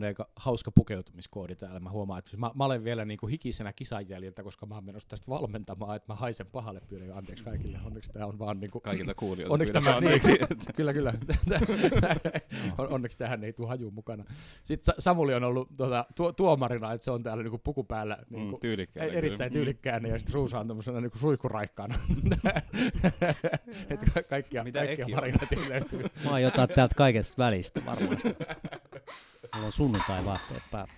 tämmöinen aika hauska pukeutumiskoodi täällä. Mä huomaan, että mä, mä olen vielä niin kuin hikisenä kisan jäljiltä, koska mä oon menossa tästä valmentamaan, että mä haisen pahalle pyydän anteeksi kaikille. Onneksi tämä on vaan niin kuin, Kaikilta kuulijoilta Onneksi tämä, niin, anteeksi. kyllä, kyllä. On- Onneksi tähän ei tule haju mukana. Sitten Sa- Samuli on ollut tuota, tuo, tuomarina, että se on täällä niinku puku päällä niinku, Mm, tyylikkäällä erittäin kyllä. tyylikkäänä, ja sitten Ruusa on tämmöisenä niinku suihkuraikkaana. että ka- kaikkia, Mitä kaikkia marinaatioita löytyy. Mä oon jotain täältä kaikesta välistä varmasti. Mulla on sunnuntai vaatteet päällä.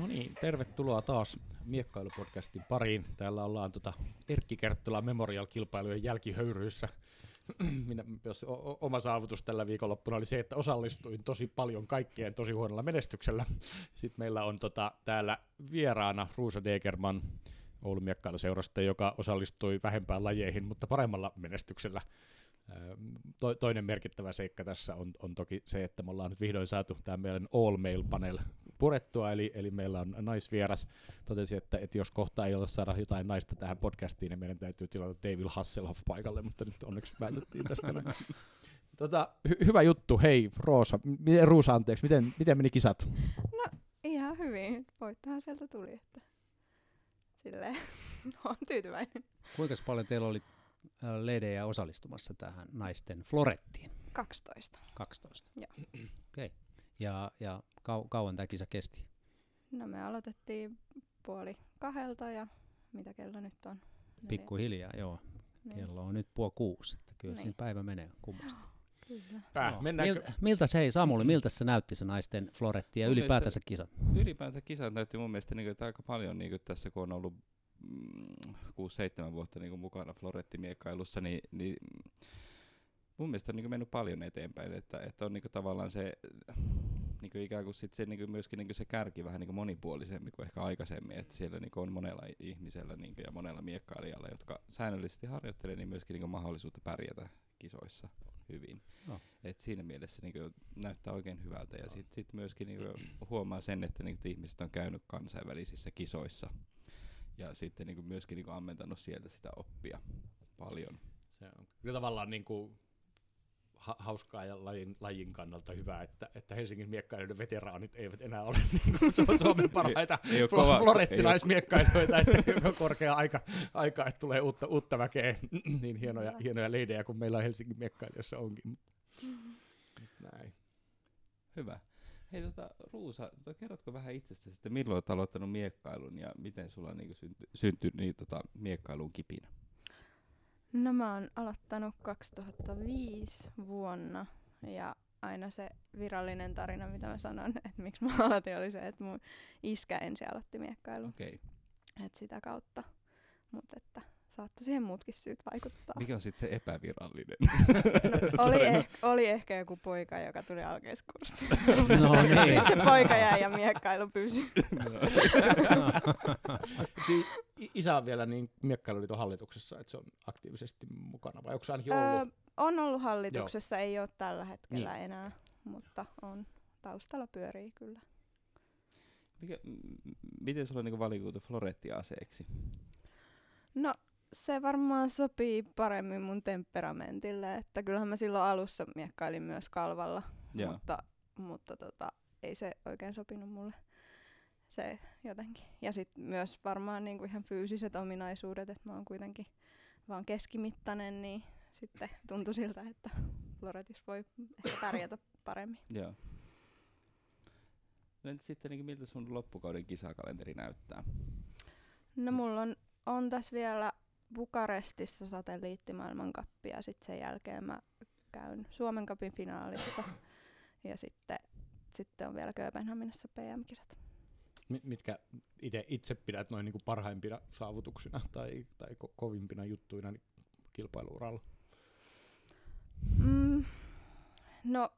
No niin, tervetuloa taas Miekkailupodcastin pariin. Täällä ollaan tota Erkki Kerttila Memorial-kilpailujen jälkihöyryissä. Minä, jos oma saavutus tällä viikonloppuna oli se, että osallistuin tosi paljon kaikkeen tosi huonolla menestyksellä. Sitten meillä on tota, täällä vieraana Ruusa Degerman Oulun miekkailuseurasta, joka osallistui vähempään lajeihin, mutta paremmalla menestyksellä. To, toinen merkittävä seikka tässä on, on toki se, että me ollaan nyt vihdoin saatu tämä meidän All Mail Panel purettua, eli, eli meillä on naisvieras. Totesi, että, että jos kohta ei ole saada jotain naista tähän podcastiin, niin meidän täytyy tilata David Hasselhoff paikalle, mutta nyt onneksi päätettiin tästä. Tota, hy- hyvä juttu, hei Roosa, m- miten, Ruusa anteeksi, miten, miten meni kisat? Ihan hyvin. Voittahan sieltä tuli, että silleen on tyytyväinen. Kuinka paljon teillä oli leidejä osallistumassa tähän naisten florettiin? 12. 12. Joo. Okei. Okay. Ja, ja kau- kauan tämä kisa kesti? No me aloitettiin puoli kahdelta ja mitä kello nyt on? Neljä- Pikkuhiljaa, joo. niin, Kello on nyt puoli kuusi. Että kyllä Niin. siinä päivä menee kummasti. Kyllä. Pää, Joo. mennäänkö? Miltä, miltä se, hei Samuli, miltä se näytti se naisten floretti ja Mun ylipäätänsä kisat? Ylipäänsä kisat näytti mun mielestä niin että aika paljon niin tässä, kun on ollut 6-7 vuotta niin mukana florettimiekkailussa, niin, niin mun mielestä on niin mennyt paljon eteenpäin, että, että on niin tavallaan se niin ikään kuin sit se niin myöskin niin se kärki vähän niin monipuolisemmin kuin ehkä aikaisemmin, että siellä niin on monella ihmisellä niin ja monella miekkailijalla, jotka säännöllisesti harjoittelee, niin myöskin niin mahdollisuutta pärjätä kisoissa hyvin. No. Et siinä mielessä niin näyttää oikein hyvältä ja sitten sit myöskin niin huomaa sen, että niin ihmiset on käynyt kansainvälisissä kisoissa ja sitten niin myöskin niin ammentanut sieltä sitä oppia paljon. Se on kyllä tavallaan niin kuin ha- hauskaa ja lajin, lajin kannalta hyvä, että, että Helsingin miekkailijoiden veteraanit eivät enää ole niin kuin Su- Suomen parhaita Ei oo flo- kova- florettinaismiekkailijoita, että on korkea aika, aika, että tulee uutta, uutta väkeä, niin hienoja, hienoja leidejä kuin meillä Helsingin miekkailijoissa onkin. Näin. Hyvä. Hei tota, Ruusa, tota, kerrotko vähän itsestäsi, että milloin olet aloittanut miekkailun ja miten sulla niin synty, syntyi niin, tota, miekkailuun kipinä? No mä oon aloittanut 2005 vuonna ja aina se virallinen tarina, mitä mä sanon, että miksi mä aloitin, oli se, että mun iskä ensin aloitti miekkailun. Okei. Okay. Et sitä kautta. Mutta että saattoi siihen muutkin syyt vaikuttaa. Mikä on sitten se epävirallinen? No, oli, eh- oli ehkä joku poika, joka tuli alkeiskurssille. No niin. Sitten se poika jäi ja miekkailu pysyi. Si- i- isä on vielä niin miekkailuliiton hallituksessa, että se on aktiivisesti mukana, vai onko se ainakin ollut? Öö, on ollut hallituksessa, ei ole tällä hetkellä Niin. enää, mutta on taustalla pyörii kyllä. Mikä, m- miten sulla niin valikoitu floretti-aseeksi? No se varmaan sopii paremmin mun temperamentille, että kyllähän mä silloin alussa miekkailin myös kalvalla, Joo. mutta, mutta tota, ei se oikein sopinut mulle se jotenkin. Ja sitten myös varmaan niinku ihan fyysiset ominaisuudet, että mä oon kuitenkin vaan keskimittainen, niin sitten tuntui siltä, että Loretis voi ehkä pärjätä paremmin. Joo. No entä sitten niin miltä sun loppukauden kisakalenteri näyttää? No mulla on, on tässä vielä Bukarestissa satelliittimaailmankappi ja sitten sen jälkeen mä käyn Suomen kapin finaalissa ja sitten, sitten on vielä Kööpenhaminassa PM-kisat. Mi- mitkä ite, itse pidät noin niinku parhaimpina saavutuksina tai, tai ko- kovimpina juttuina niin kilpailuuralla? Mm, no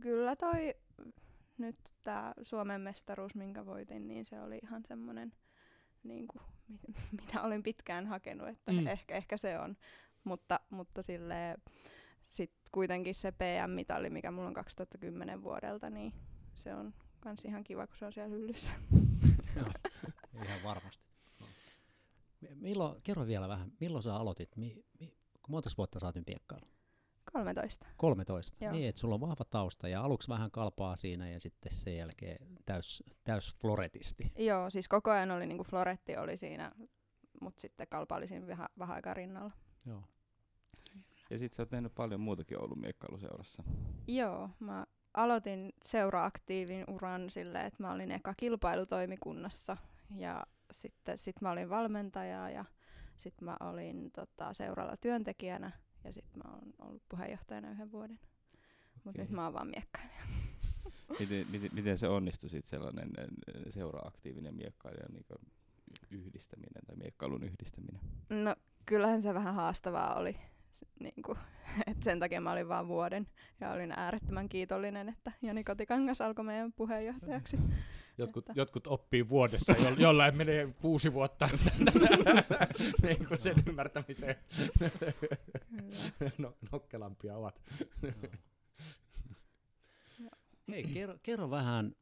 kyllä toi nyt tämä Suomen mestaruus, minkä voitin, niin se oli ihan semmoinen, niin kuin, mitä olin pitkään hakenut, että Mm. ehkä, ehkä se on. mutta, mutta silleen, sit kuitenkin se PM-mitali, mikä mulla on 2010 vuodelta, niin se on kans ihan kiva, kun se on siellä hyllyssä. Joo, ihan varmasti. Milloin, kerro vielä vähän, milloin sä aloitit? Mi, mi, monta vuotta sä oot nyt miekkailu? 13. 13. Joo. Niin, että sulla on vahva tausta ja aluksi vähän kalpaa siinä ja sitten sen jälkeen täys, täys floretisti. Joo, siis koko ajan oli niinku floretti oli siinä, mutta sitten kalpa oli siinä vähän, vähän aikaa rinnalla. Joo. Ja sit sä oot tehnyt paljon muutakin Oulun miekkailuseurassa. Joo, mä aloitin seuraaktiivin uran silleen, että mä olin eka kilpailutoimikunnassa ja sitten sit mä olin valmentaja ja sitten mä olin tota, seuralla työntekijänä ja sitten mä oon ollut puheenjohtajana yhden vuoden. Mutta Okei. nyt mä oon vaan miekkailija. Miten, miten, miten se onnistui sit sellainen äh, seura-aktiivinen miekkailijan niin yhdistäminen tai miekkailun yhdistäminen? No kyllähän se vähän haastavaa oli. Niin kuin, et sen takia mä olin vaan vuoden ja olin äärettömän kiitollinen, että Jani Kotikangas alkoi meidän puheenjohtajaksi. Jotkut, Että- jotkut oppii vuodessa, jo, jollain menee kuusi vuotta niin kuin sen ymmärtämiseen. No, nokkelampia ovat. Hei, kerro, kerro vähän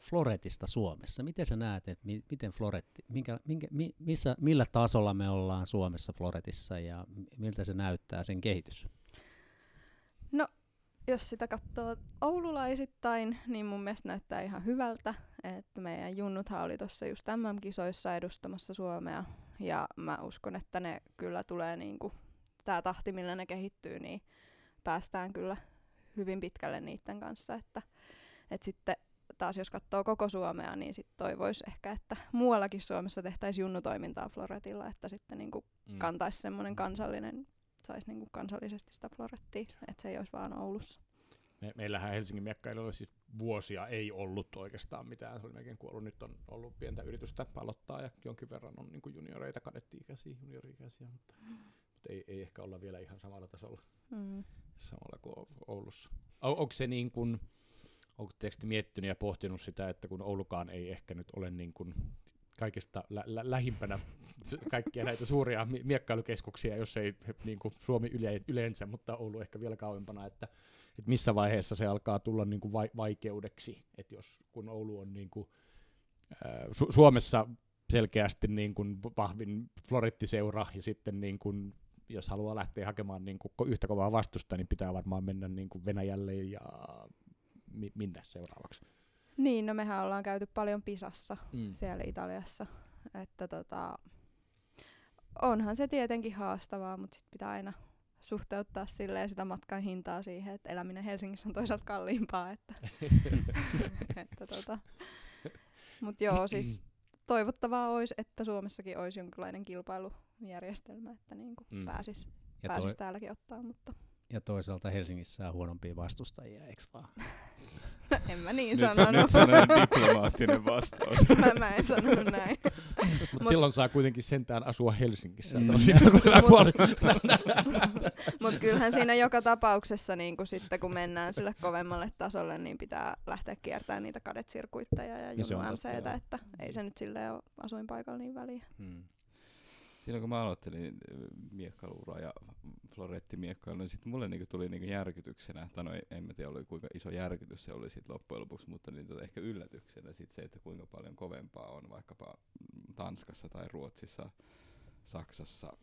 Floretista Suomessa. Miten sä näet, että mi, miten Floretti, minkä, minkä, mi, missä, millä tasolla me ollaan Suomessa Floretissa ja miltä se näyttää sen kehitys? Jos sitä katsoo oululaisittain, niin mun mielestä näyttää ihan hyvältä. Että meidän junnuthan oli tuossa just MM-kisoissa edustamassa Suomea. Ja mä uskon, että ne kyllä tulee niinku, tää tahti, millä ne kehittyy, niin päästään kyllä hyvin pitkälle niiden kanssa. Että, et sitten taas jos katsoo koko Suomea, niin sit toivoisi ehkä, että muuallakin Suomessa tehtäisiin junnutoimintaa Floretilla, että sitten niinku Mm. kantaisi semmoinen kansallinen, saisi niinku kansallisesti sitä Florettia, että se ei olisi vaan Oulussa. Me, meillähän Helsingin miekkailijoilla siis vuosia ei ollut oikeastaan mitään. Se oli melkein kuollut. Nyt on ollut pientä yritystä aloittaa ja jonkin verran on niin junioreita, kadetti-ikäisiä, juniori-ikäisiä, mutta, mutta ei, ei, ehkä olla vielä ihan samalla tasolla Mm. samalla kuin Oulussa. O, onko se niin kuin, onko miettinyt ja pohtinut sitä, että kun Oulukaan ei ehkä nyt ole niin kuin kaikista lä- lä- lähimpänä kaikkia näitä suuria mi- miekkailukeskuksia, jos ei niin kuin Suomi yle- yleensä, mutta Oulu ehkä vielä kauempana, että, että missä vaiheessa se alkaa tulla niin kuin vai- vaikeudeksi, että jos kun Oulu on niin kuin, Su- Suomessa selkeästi niin kuin vahvin florettiseura ja sitten niin kuin jos haluaa lähteä hakemaan niin kuin yhtä kovaa vastusta, niin pitää varmaan mennä niin kuin Venäjälle ja mi- minne seuraavaksi. Niin, no mehän ollaan käyty paljon Pisassa Mm. siellä Italiassa. Että tota, onhan se tietenkin haastavaa, mutta sit pitää aina suhteuttaa silleen sitä matkan hintaa siihen, että eläminen Helsingissä on toisaalta kalliimpaa. Että, että tota. Mutta joo, siis toivottavaa olisi, että Suomessakin olisi jonkinlainen kilpailujärjestelmä, että niinku Mm. pääsis, Ja, pääsis toi, täälläkin ottaa, mutta ja toisaalta Helsingissä on huonompia vastustajia, eikö vaan? en mä niin Nyt, sanonut. nyt sanoin diplomaattinen vastaus. mä, mä en sanonut näin. Mutta Mut- silloin saa kuitenkin sentään asua Helsingissä. Mm. Mutta kyllähän siinä joka tapauksessa niin kun sitten kun mennään sille kovemmalle tasolle, niin pitää lähteä kiertämään niitä kadetsirkuitteja ja Ja MCtä, joo. että ei se nyt silleen ole asuinpaikalla niin väliä. Hmm. Silloin kun mä aloittelin äh, miekkailuuraa ja florettimiekkailu, niin sitten mulle niinku tuli niinku järkytyksenä, tai no en mä tiedä oli kuinka iso järkytys se oli sit loppujen lopuksi, mutta niin tota ehkä yllätyksenä sit se, että kuinka paljon kovempaa on vaikkapa Tanskassa tai Ruotsissa, Saksassa,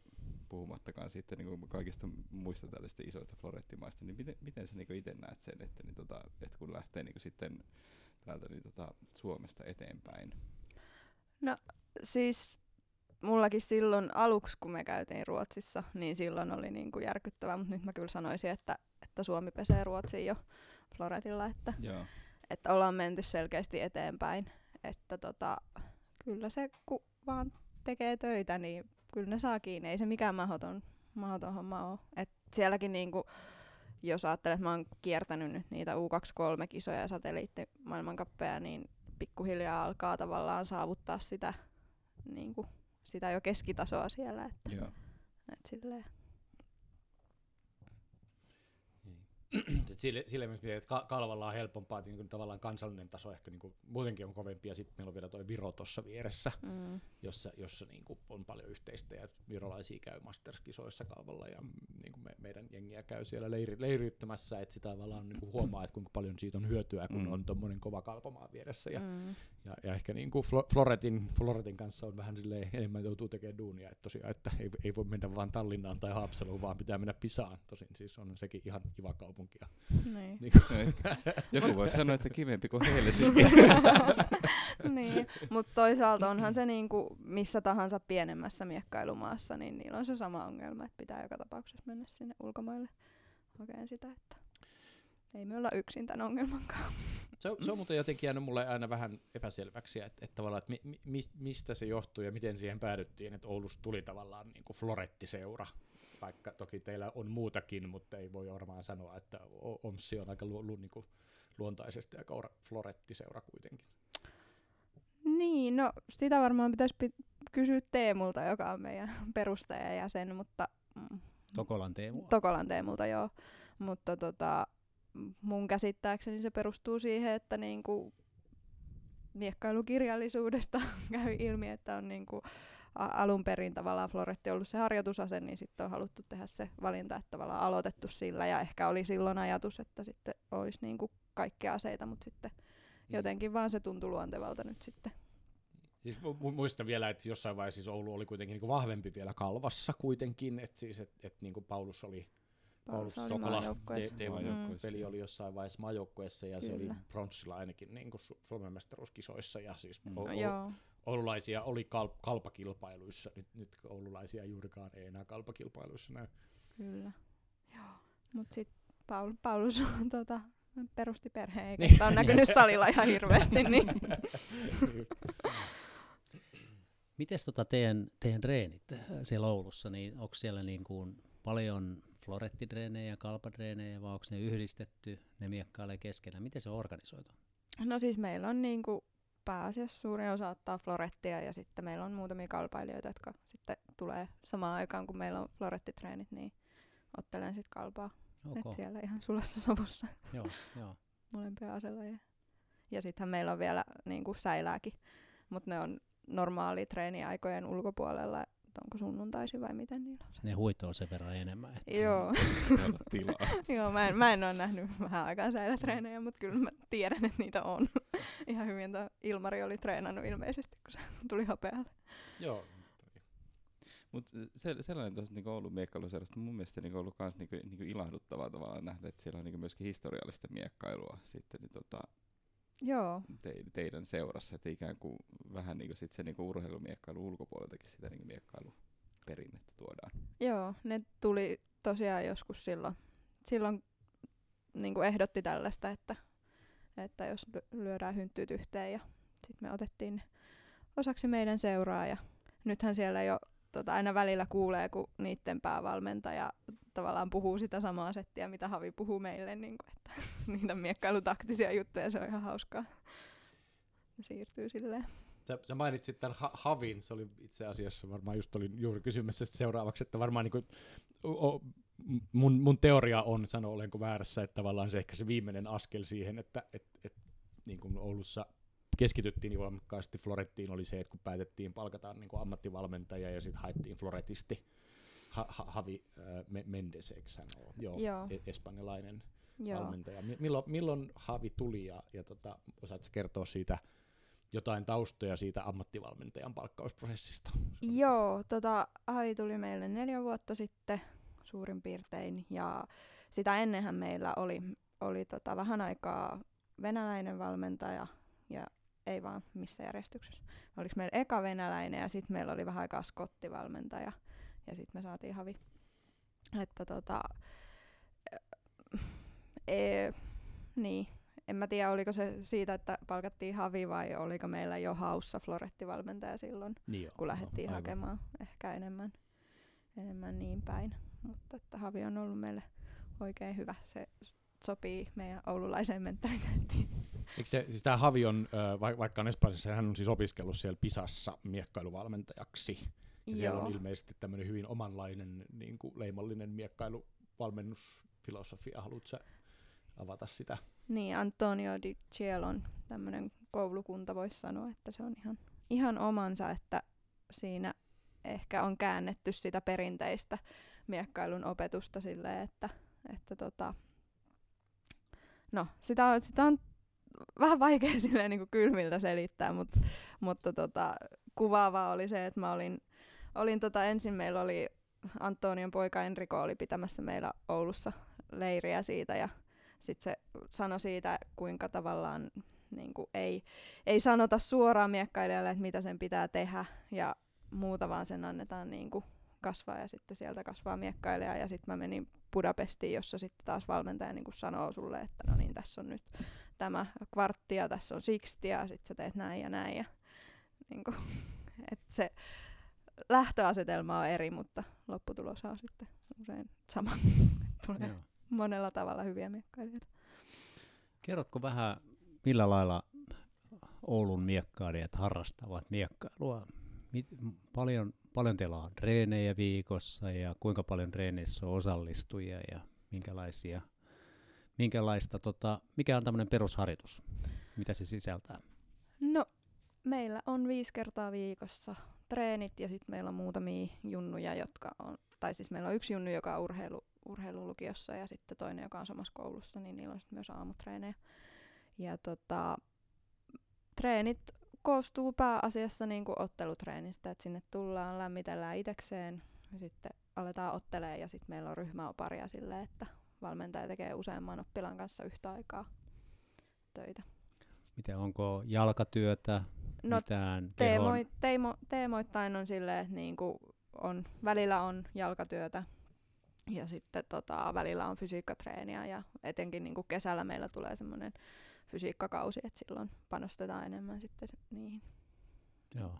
puhumattakaan sitten niinku kaikista muista tällaisista isoista florettimaista, niin miten, miten sä niinku itse näet sen, että, niin tota, että kun lähtee niinku sitten täältä niin tota, Suomesta eteenpäin, Siis mullakin silloin aluksi, kun me käytiin Ruotsissa, niin silloin oli niin kuin järkyttävää, mutta nyt mä kyllä sanoisin, että, että Suomi pesee Ruotsiin jo Floretilla, että, Joo. että ollaan menty selkeästi eteenpäin. Että tota, kyllä se, kun vaan tekee töitä, niin kyllä ne saa kiinni. Ei se mikään mahdoton, mahdoton homma ole. Et sielläkin niinku, jos ajattelet, että mä oon kiertänyt nyt niitä U23-kisoja ja satelliittimaailmankappeja, niin pikkuhiljaa alkaa tavallaan saavuttaa sitä, niinku, sitä jo keskitasoa siellä. Että, Joo. et silleen. Et sille, sille myös mietin, että Ka- Kalvalla on helpompaa, että niin tavallaan kansallinen taso ehkä niin muutenkin on kovempi, ja sitten meillä on vielä tuo Viro tuossa vieressä, Mm. jossa, jossa niin on paljon yhteistä, ja virolaisia käy Masters-kisoissa Kalvalla, ja niin me, meidän jengiä käy siellä leiri, leiriyttämässä, että sitä tavallaan niin huomaa, että kuinka paljon siitä on hyötyä, kun Mm. on tuommoinen kova kalpamaa vieressä, ja, Mm. ja, ja ehkä niin kuin Floretin, Floretin kanssa on vähän silleen, enemmän joutuu tekemään duunia, että tosiaan, että ei, ei voi mennä vaan Tallinnaan tai Haapsaluun, vaan pitää mennä Pisaan, tosin siis on sekin ihan kiva kaupunki, ja Niin. niin No ehkä. Joku voi sanoa, että kivempi kuin Helsinki. niin, mutta toisaalta onhan se niinku missä tahansa pienemmässä miekkailumaassa, niin niillä on se sama ongelma, että pitää joka tapauksessa mennä sinne ulkomaille hakemaan sitä, että ei me olla yksin tämän ongelman kanssa. Se on, se on muuten jotenkin jäänyt mulle aina vähän epäselväksi, että, että tavallaan, että mi, mi, mistä se johtuu ja miten siihen päädyttiin, että Oulusta tuli tavallaan niin kuin Floretti-seura, vaikka toki teillä on muutakin, mutta ei voi varmaan sanoa, että Omssi on aika lu, lu, niin kuin luontaisesti aika Floretti-seura kuitenkin. Niin, no sitä varmaan pitäisi pi- kysyä Teemulta, joka on meidän perustajajäsen, mutta mm, Tokolan Teemu. Tokolan Teemulta joo, mutta tota, mun käsittääkseni se perustuu siihen, että niinku miekkailukirjallisuudesta käy ilmi, että on niinku a- alun perin tavallaan Floretti ollut se harjoitusase, niin sitten on haluttu tehdä se valinta, että tavallaan aloitettu sillä ja ehkä oli silloin ajatus, että sitten olisi niinku kaikkia aseita, mutta sitten jotenkin vaan se tuntui luontevalta nyt sitten. Siis mu- mu- muistan vielä, että jossain vaiheessa siis Oulu oli kuitenkin niin kuin vahvempi vielä kalvassa kuitenkin, että siis, et, et niin kuin Paulus oli Paulus Sokola, peli oli jossain vaiheessa maajoukkueessa ja se oli Kyllä. pronssilla ainakin niin kuin Su- Suomen mestaruuskisoissa ja siis Mm. mm. No, joo, oululaisia oli kal- kalpakilpailuissa, nyt, nyt oululaisia juurikaan ei enää kalpakilpailuissa näy. kyllä. Joo. Mut sit Paul, Paulus on, tota, perusti perheen, eikä Niin. sitä on näkynyt salilla ihan hirveästi. Niin. Mites tota teidän, teidän treenit siellä Oulussa, niin onko siellä niin kuin paljon florettidreenejä ja kalpadreenejä, vai onko ne yhdistetty, ne miekkailee keskenään? Miten se on organisoitu? No siis meillä on niinku pääasiassa suurin osa ottaa florettia ja sitten meillä on muutamia kalpailijoita, jotka sitten tulee samaan aikaan, kun meillä on florettitreenit, niin ottelen sitten kalpaa. Okay. Et siellä ihan sulassa sovussa Joo, joo. molempia aselajeja. Ja sittenhän meillä on vielä niinku säilääkin, mutta ne on normaali treeniaikojen ulkopuolella, että onko sunnuntaisin vai miten niillä on se. Ne huitoo sen verran enemmän. Että Joo, tilaa. Joo mä, en, mä en ole nähnyt vähän aikaa säilätreenejä, mutta kyllä mä tiedän, että niitä on. Ihan hyvin tuo Ilmari oli treenannut ilmeisesti, kun se tuli hopealle. Joo, Mut se, sellainen tuosta niinku Oulun miekkailuseurasta mun mielestä niinku ollut kans niinku, niinku ilahduttavaa tavallaan nähdä, että siellä on niinku myöskin historiallista miekkailua sitten niin tota, Joo, te, teidän seurassa, että ikään kuin vähän niinku sit se niinku urheilumiekkailu ulkopuoleltakin sitä niinku miekkailuperinnettä tuodaan. joo, ne tuli tosiaan joskus silloin, silloin niin kuin ehdotti tällaista, että, että jos ly- lyödään hynttyyt yhteen ja sitten me otettiin osaksi meidän seuraa ja nythän siellä jo tota, aina välillä kuulee, kun niiden päävalmentaja tavallaan puhuu sitä samaa settiä, mitä Havi puhuu meille, niin kuin, että niitä miekkailutaktisia juttuja, se on ihan hauskaa. Siirtyy silleen. Sä, sä mainitsit tämän ha- Havin, se oli itse asiassa varmaan just olin juuri kysymässä seuraavaksi, että varmaan niin kuin, o, o, mun, mun teoria on, sano olenko väärässä, että tavallaan se ehkä se viimeinen askel siihen, että et, et, niin kuin Oulussa keskityttiin niin voimakkaasti Florettiin oli se, että kun päätettiin palkata niin ammattivalmentaja ja sitten haettiin Floretisti ha, ha, Havi äh, Me- Mendes, eikö hän ole? Joo, Joo. E- espanjalainen Joo. valmentaja. Mi- Milloin, milloin Havi tuli ja, ja tota, osaatko kertoa siitä jotain taustoja siitä ammattivalmentajan palkkausprosessista? Joo, tota, Havi tuli meille neljä vuotta sitten suurin piirtein ja sitä ennenhän meillä oli, oli tota vähän aikaa venäläinen valmentaja ja ei vaan missä järjestyksessä. Oliko meillä eka venäläinen ja sitten meillä oli vähän aikaa skottivalmentaja ja sitten me saatiin Havi. Että tota, e, niin, en mä tiedä oliko se siitä, että palkattiin Havi vai oliko meillä jo haussa Floretti-valmentaja silloin Niin joo, kun lähdettiin aivan. hakemaan ehkä enemmän, enemmän niin päin. Mutta että Havi on ollut meille oikein hyvä. Se sopii meidän oululaiseen mentaliteettiin. Eikö se, siis tämä Havi on, va- vaikka on Espanjassa, hän on siis opiskellut siellä Pisassa miekkailuvalmentajaksi. Ja siellä on ilmeisesti tämmöinen hyvin omanlainen niin kuin leimallinen miekkailuvalmennusfilosofia. Haluatko avata sitä. Niin, Antonio Di Cielo on tämmöinen koulukunta, voisi sanoa, että se on ihan, ihan omansa, että siinä ehkä on käännetty sitä perinteistä miekkailun opetusta silleen, että, että tota, no, sitä on, sitä on vähän vaikea silleen niin kuin kylmiltä selittää, mutta, mutta tota, kuvaavaa oli se, että mä olin, olin tota, ensin meillä oli Antonion poika Enrico oli pitämässä meillä Oulussa leiriä siitä ja sitten se sanoi siitä, kuinka tavallaan niin kuin ei, ei sanota suoraan miekkailijalle, että mitä sen pitää tehdä ja muuta, vaan sen annetaan niin kuin kasvaa ja sitten sieltä kasvaa miekkailija ja sitten mä menin Budapestiin, jossa sitten taas valmentaja niin kuin sanoo sulle, että no niin, tässä on nyt tämä kvartti ja tässä on siksti ja sitten sä teet näin ja näin ja niin kuin, että se lähtöasetelma on eri, mutta lopputulos on sitten usein sama. Tulee Joo. monella tavalla hyviä miekkailijoita. Kerrotko vähän, millä lailla Oulun miekkailijat harrastavat miekkailua? Mit, paljon, paljon teillä on treenejä viikossa ja kuinka paljon treeneissä on osallistujia ja minkälaisia, minkälaista, tota, mikä on tämmöinen perusharjoitus? Mitä se sisältää? No, meillä on viisi kertaa viikossa treenit ja sitten meillä on muutamia junnuja, jotka on, tai siis meillä on yksi junnu, joka on urheilu, urheilulukiossa ja sitten toinen, joka on samassa koulussa, niin niillä on sitten myös aamutreenejä. Ja tota, treenit koostuu pääasiassa niin kuin ottelutreenistä, että sinne tullaan, lämmitellään itekseen ja sitten aletaan ottelee ja sitten meillä on ryhmäoparia silleen, että valmentaja tekee useamman oppilaan kanssa yhtä aikaa töitä. Miten onko jalkatyötä, No, mitään Teemoi, teemo, teemoittain on silleen, että niinku on, välillä on jalkatyötä ja sitten tota, välillä on fysiikkatreeniä ja etenkin niinku kesällä meillä tulee semmoinen fysiikkakausi, että silloin panostetaan enemmän sitten niihin. Joo.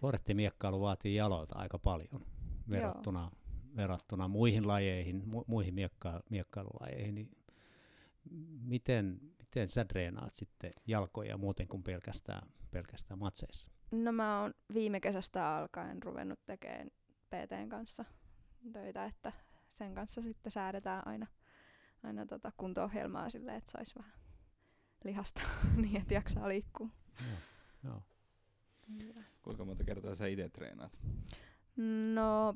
Florettimiekkailu vaatii jaloilta aika paljon verrattuna, verrattuna muihin lajeihin, mu- muihin miekka- miekkailulajeihin. Niin miten, miten sä treenaat sitten jalkoja muuten kuin pelkästään, pelkästään matseissa? No mä oon viime kesästä alkaen ruvennut tekemään PTn kanssa töitä, että sen kanssa sitten säädetään aina, aina tota kunto-ohjelmaa silleen, että sais vähän lihasta niin, että jaksaa liikkua. Joo. Joo. Kuinka monta kertaa sä itse treenaat? No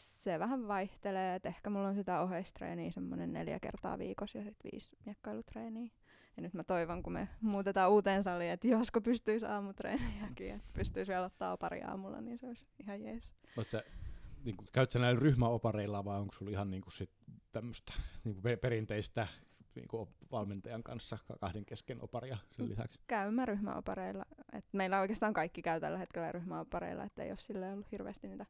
se vähän vaihtelee, että ehkä mulla on sitä oheistreeniä semmoinen neljä kertaa viikossa ja sitten viisi miekkailutreeniä. Ja nyt mä toivon, kun me muutetaan uuteen saliin, että josko pystyisi aamutreeniäkin, että pystyisi vielä ottaa pari aamulla, niin se olisi ihan jees. Oot sä, niin käyt sä näillä ryhmäopareilla vai onko sulla ihan niin kuin sit tämmöistä niin perinteistä niin kuin valmentajan kanssa ka- kahden kesken oparia sen lisäksi? Käyn mä ryhmäopareilla. Et meillä oikeastaan kaikki käy tällä hetkellä ryhmäopareilla, että ei ole sille ollut hirveästi niitä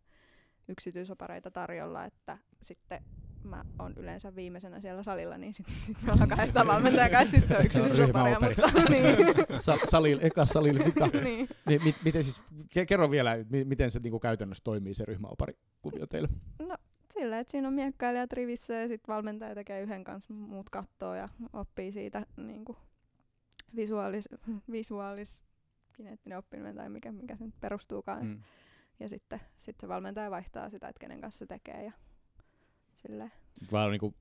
yksityisopareita tarjolla, että sitten mä oon yleensä viimeisenä siellä salilla, niin sitten sit me ollaan kahdestaan valmentajan kanssa, sitten se on yksityisoparia, mutta niin. Sa- salil, eka salil vika. niin. Niin, mit, miten siis, ke- kerro vielä, mi- miten se niin kuin käytännössä toimii se ryhmäoparikuvio teille? No silleen, että siinä on miekkailijat rivissä ja sitten valmentaja tekee yhden kanssa, muut kattoo ja oppii siitä niin kuin visuaalis, visuaalis kineettinen oppiminen tai mikä, mikä se nyt perustuukaan. Mm. Ja sitten sit se valmentaja vaihtaa sitä, että kenen kanssa se tekee ja silleen. Vaan niin kuin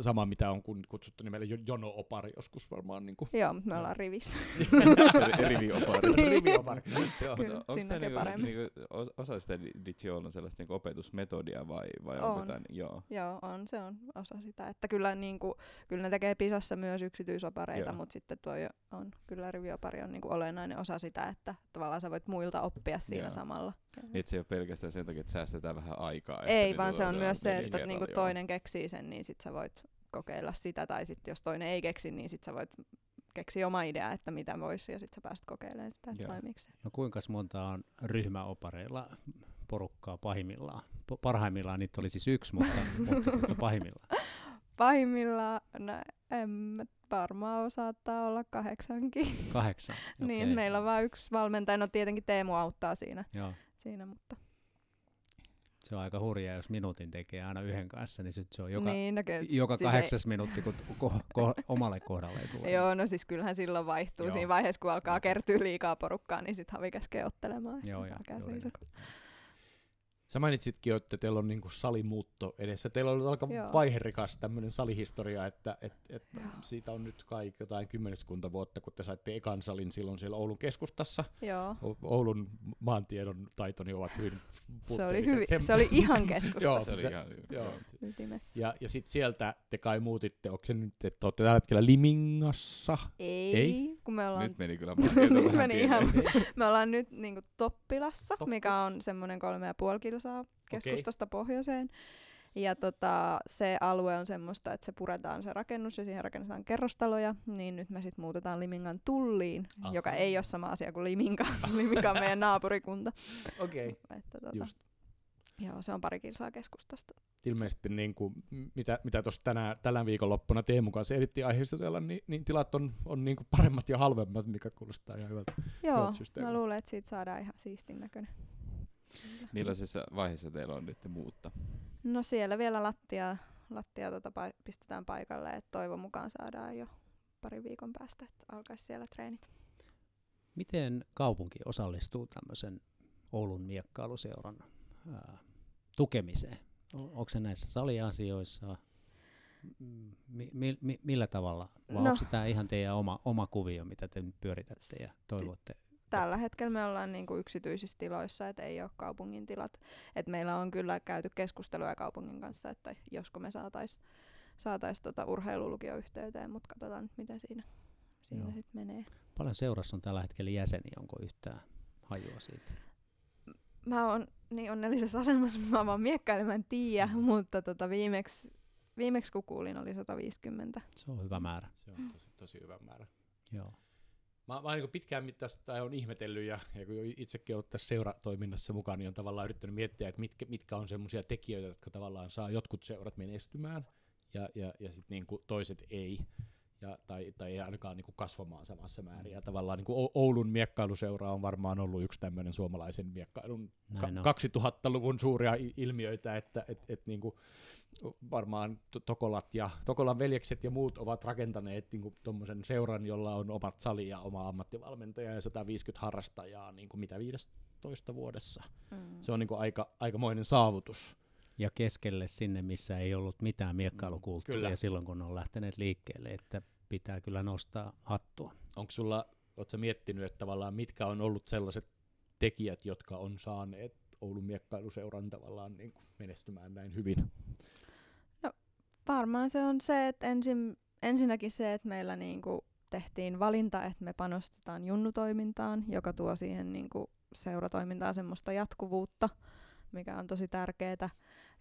sama, mitä on kun kutsuttu nimellä jo- jono-opari joskus varmaan. Niin kuin. Joo, mutta me ollaan rivissä. Riviopari. Niin. Riviopari. Joo. Kyllä, Onko tämä niinku, niinku, os- osa sitä Di- Di Ciolon sellaista niinku opetusmetodia vai, vai On. onko tämä, joo. Joo, on, se on osa sitä. Että kyllä, niin kuin, kyllä ne tekee Pisassa myös yksityisopareita, mutta sitten tuo on, kyllä riviopari on niin kuin olennainen osa sitä, että tavallaan sä voit muilta oppia siinä Joo. samalla. Niin, et se ei ole pelkästään sen takia, että säästetään vähän aikaa. Ei, vaan se on myös se, että niinku toinen keksii sen, niin sit sä voit kokeilla sitä, tai sitten jos toinen ei keksi, niin sit sä voit keksiä oma idea, että mitä voisi, ja sit sä pääset kokeilemaan sitä, että se. No kuinka monta on ryhmäopareilla porukkaa pahimmillaan? Po- parhaimmillaan niitä oli siis yksi, mutta, mutta pahimmillaan. Pahimmillaan, no en mä varmaan saattaa olla kahdeksankin. Kahdeksan. Niin, okei. meillä on vain yksi valmentaja, no tietenkin Teemu auttaa siinä, Joo. siinä mutta Se on aika hurjaa, jos minuutin tekee aina yhden kanssa, niin sit se on joka, niin, no, kyllä, joka siis ei- kahdeksas minuutti, kun ko- ko- omalle kohdalle tulee. Joo, no siis kyllähän silloin vaihtuu. Joo. Siinä vaiheessa, kun alkaa kertyä liikaa porukkaa, niin sitten Havi käskee ottelemaan. Joo, ja juuri. Sä mainitsitkin jo, että teillä on niinku salimuutto edessä. Teillä on ollut aika Joo. vaiherikas tämmöinen salihistoria, että et, et Joo. siitä on nyt kai jotain kymmeneskunta vuotta, kun te saitte ekan salin silloin siellä Oulun keskustassa. Joo. O- Oulun maantiedon taitoni ovat hyvin Se oli, hyvin, Sen- se oli ihan Joo, keskustassa Se oli se- ihan, joo. ytimessä. Ja, ja sitten sieltä te kai muutitte, onko se nyt, että olette tällä hetkellä Limingassa? Ei, Ei? kun me ollaan Nyt meni kyllä Nyt meni ihan-. Me ollaan nyt niinku Toppilassa, Toppilassa. mikä on semmoinen kolme ja puoli kilsaa keskustasta pohjoiseen. Ja tota, se alue on semmoista, että se puretaan se rakennus ja siihen rakennetaan kerrostaloja, niin nyt me sitten muutetaan Limingan tulliin, Aha. joka ei ole sama asia kuin Liminka. Liminka on meidän naapurikunta. Okei. Okay. Että tota, Just. Joo, se on pari kilsaa keskustasta. Ilmeisesti niin kuin, mitä, mitä tuossa tänään, tällä viikonloppuna Teemu kanssa ehdittiin aiheistella, niin, niin tilat on, on niin kuin paremmat ja halvemmat, mikä kuulostaa ihan hyvältä. Joo, systeemit. mä luulen, että siitä saadaan ihan siistin näköinen. Millaisessa vaiheessa teillä on nyt muutta? No siellä vielä lattia, lattia tota pa- pistetään paikalle, että toivon mukaan saadaan jo pari viikon päästä, että alkaisi siellä treenit. Miten kaupunki osallistuu tämmöisen Oulun miekkailuseuran ää, tukemiseen? O- Onko se näissä saliasioissa? M- Mi- mi- mi- millä tavalla? Vai No. onko tämä ihan teidän oma, oma kuvio, mitä te pyöritätte ja toivotte? Tällä hetkellä me ollaan niinku yksityisissä tiloissa, että ei ole kaupungin tilat. Et meillä on kyllä käyty keskusteluja kaupungin kanssa, että josko me saatais, saatais tota urheilulukio yhteyteen, mutta katsotaan nyt miten siinä, siinä sitten menee. Paljon seurassa on tällä hetkellä jäseniä, onko yhtään hajua siitä? Mä oon niin onnellisessa asemassa, mä vaan miekkailemaan tiiä, Mm. mutta tota viimeksi, viimeksi kun kuulin oli 150. Se on hyvä määrä. Se on tosi, tosi hyvä määrä. Joo. Mä, mä niin pitkään tästä on ihmetellyt ja, ja kun itsekin ollut tässä seuratoiminnassa mukaan, niin on tavallaan yrittänyt miettiä, että mitkä, mitkä on semmoisia tekijöitä, jotka tavallaan saa jotkut seurat menestymään ja, ja, ja sitten niin toiset ei. Ja, tai, tai ei ainakaan niin kuin kasvamaan samassa määrin. Ja tavallaan niin kuin Oulun miekkailuseura on varmaan ollut yksi tämmöinen suomalaisen miekkailun Näin ka- 2000-luvun suuria ilmiöitä, että et, et niin kuin varmaan to- Tokolat ja Tokolan veljekset ja muut ovat rakentaneet niin tuommoisen seuran, jolla on omat sali ja oma ammattivalmentaja ja 150 harrastajaa niin kuin mitä 15 vuodessa. Mm. Se on niin kuin aika, aikamoinen saavutus. Ja keskelle sinne, missä ei ollut mitään miekkailukulttuuria Kyllä. silloin, kun on lähteneet liikkeelle, että pitää kyllä nostaa hattua. Onko sulla, ootko miettinyt, että tavallaan mitkä on ollut sellaiset tekijät, jotka on saaneet Oulun miekkailuseuran tavallaan niin kuin menestymään näin hyvin? Varmaan se on se, että ensin, ensinnäkin se, että meillä niinku tehtiin valinta, että me panostetaan junnutoimintaan, joka tuo siihen niinku seuratoimintaan semmoista jatkuvuutta, mikä on tosi tärkeää.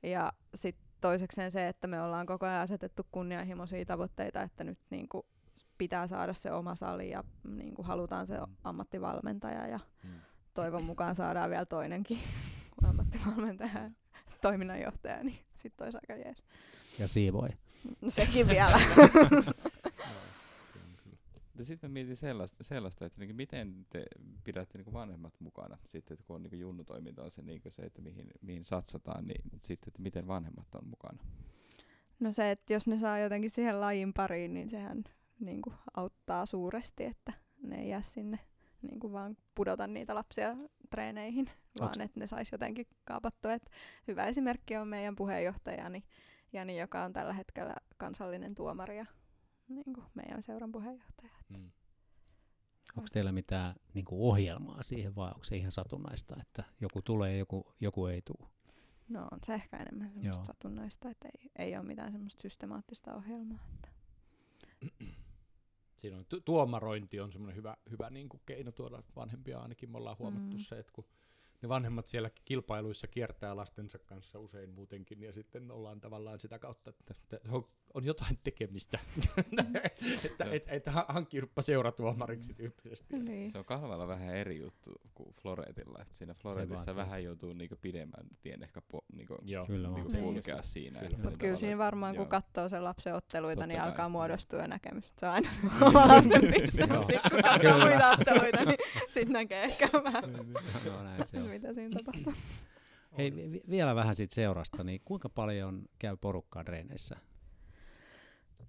Ja sitten toisekseen se, että me ollaan koko ajan asetettu kunnianhimoisia tavoitteita, että nyt niinku pitää saada se oma sali ja niinku halutaan se Mm. ammattivalmentaja ja Mm. toivon mukaan saadaan vielä toinenkin ammattivalmentaja ja toiminnanjohtaja, niin sitten olisi aika jees. Ja siivoi. Sekin vielä. Ja sitten mä mietin sellaista, sellaista että niinku miten te pidätte niinku vanhemmat mukana sitten, että kun on niinku junnutoiminta on se, niinku se että mihin, mihin satsataan, niin sitten, että miten vanhemmat on mukana. No se, että jos ne saa jotenkin siihen lajin pariin, niin sehän niin kuin auttaa suuresti, että ne ei jää sinne niin kuin vaan pudota niitä lapsia treeneihin, vaan Onks- että ne sais jotenkin kaapattua. Et hyvä esimerkki on meidän puheenjohtajani, Jani, joka on tällä hetkellä kansallinen tuomari ja niin kuin meidän seuran puheenjohtaja. Mm. Onko teillä mitään niin kuin ohjelmaa siihen vai onko se ihan satunnaista, että joku tulee ja joku, joku ei tule? No on se ehkä enemmän semmoista Joo. satunnaista, että ei, ei ole mitään semmoista systemaattista ohjelmaa. Että. Siinä on tu- tuomarointi on semmoinen hyvä, hyvä niin kuin keino tuoda vanhempia ainakin. Me ollaan huomattu Mm. se, että kun ne vanhemmat siellä kilpailuissa kiertää lastensa kanssa usein muutenkin, ja sitten ollaan tavallaan sitä kautta, että, että on, on jotain tekemistä, että et, et, ha- hankkiuduppa seuratuomariksi tyyppisesti. Niin. Se on kahvalla vähän eri juttu kuin Floretilla, että siinä Floretissa vähän joutuu niinku pidemmän tien ehkä po, niinku, Joo. Kyllä niinku Niin. kulkea siinä. Kyllä. Mutta kyllä siinä varmaan, kun joo. katsoo sen lapsen otteluita, Totta niin kai, alkaa muodostua näkemys. Se on aina se oma lapsen piste, mutta sitten kun katsoo muita otteluita, niin sitten näkee ehkä vähän, no, näin se on. mitä siinä tapahtuu. Hei, vi- vielä vähän siitä seurasta, niin kuinka paljon käy porukkaa treeneissä?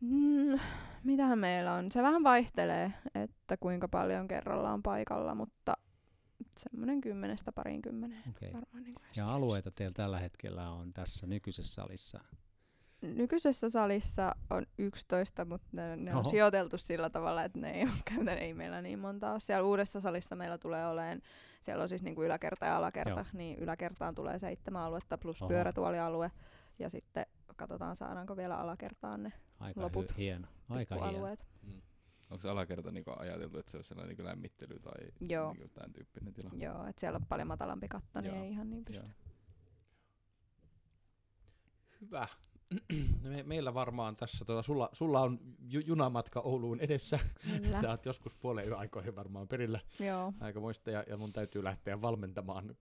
Mm, mitähän meillä on? Se vähän vaihtelee, että kuinka paljon kerralla on paikalla, mutta semmoinen kymmenestä pariin kymmeneen. Okei. Varmaan niin Ja alueita teillä tällä hetkellä on tässä nykyisessä salissa. Nykyisessä salissa on 11, mutta ne, ne on sijoiteltu sillä tavalla, että ne ei, ole, käytä- ei meillä niin monta ole. Siellä uudessa salissa meillä tulee oleen, siellä on siis niin kuin yläkerta ja alakerta, Joo. niin yläkertaan tulee seitsemän aluetta plus Oho. pyörätuolialue. Ja sitten katsotaan saadaanko vielä alakertaan ne Aika Loput hy- hieno. Aika hieno. Mm. Onko se alakerta niinku ajateltu, että se olisi sellainen niinku lämmittely tai Joo. niinku tämän tyyppinen tila? Joo, että siellä on paljon matalampi katto, niin Joo. ei ihan niin pysty. Joo. Hyvä. No Me, meillä varmaan tässä, tota, sulla, sulla on ju, junamatka Ouluun edessä. Kyllä. Sä oot joskus puolen yön aikoihin varmaan perillä Joo. aika muista, ja, ja mun täytyy lähteä valmentamaan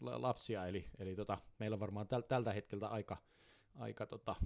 la- lapsia, eli, eli tota, meillä on varmaan täl, tältä hetkeltä aika, aika tota,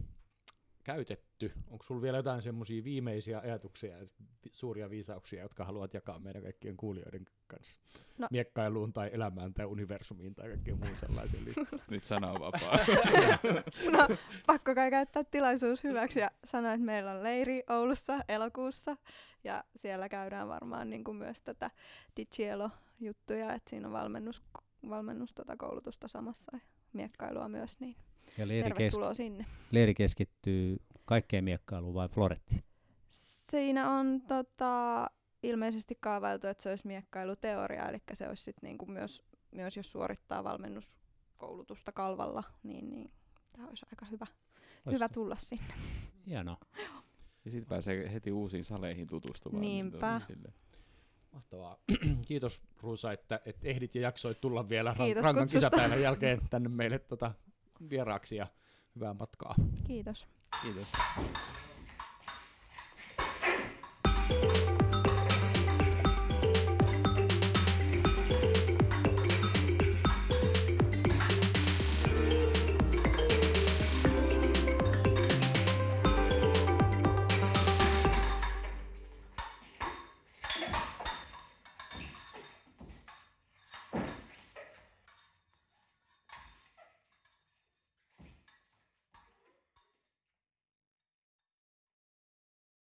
käytetty. Onko sulla vielä jotain semmoisia viimeisiä ajatuksia, ja suuria viisauksia, jotka haluat jakaa meidän kaikkien kuulijoiden kanssa? No. Miekkailuun tai elämään tai universumiin tai kaikkeen muun sellaiseen liittyen. Nyt sana on vapaa. No, pakko kai käyttää tilaisuus hyväksi ja sanoa, että meillä on leiri Oulussa elokuussa ja siellä käydään varmaan niin kuin myös tätä Digielo-juttuja, että siinä on valmennus, valmennus tota koulutusta samassa miekkailua myös, niin Ja leiri, tervetuloa sinne. leiri keskittyy kaikkeen miekkailuun vai florettiin? Siinä on tota, ilmeisesti kaavailtu, että se olisi miekkailuteoria, eli se olisi sit niinku myös, myös, jos suorittaa valmennuskoulutusta kalvalla, niin, niin tämä olisi aika hyvä, hyvä Loistavaa. tulla sinne. Hienoa. ja sitten pääsee heti uusiin saleihin tutustumaan. niin Niinpä. sille. Mahtavaa. Kiitos Ruusa, että, että ehdit ja jaksoit tulla vielä Kiitos rankan kutsusta. kisapäivän jälkeen tänne meille tota, vieraaksi ja hyvää matkaa. Kiitos. Kiitos.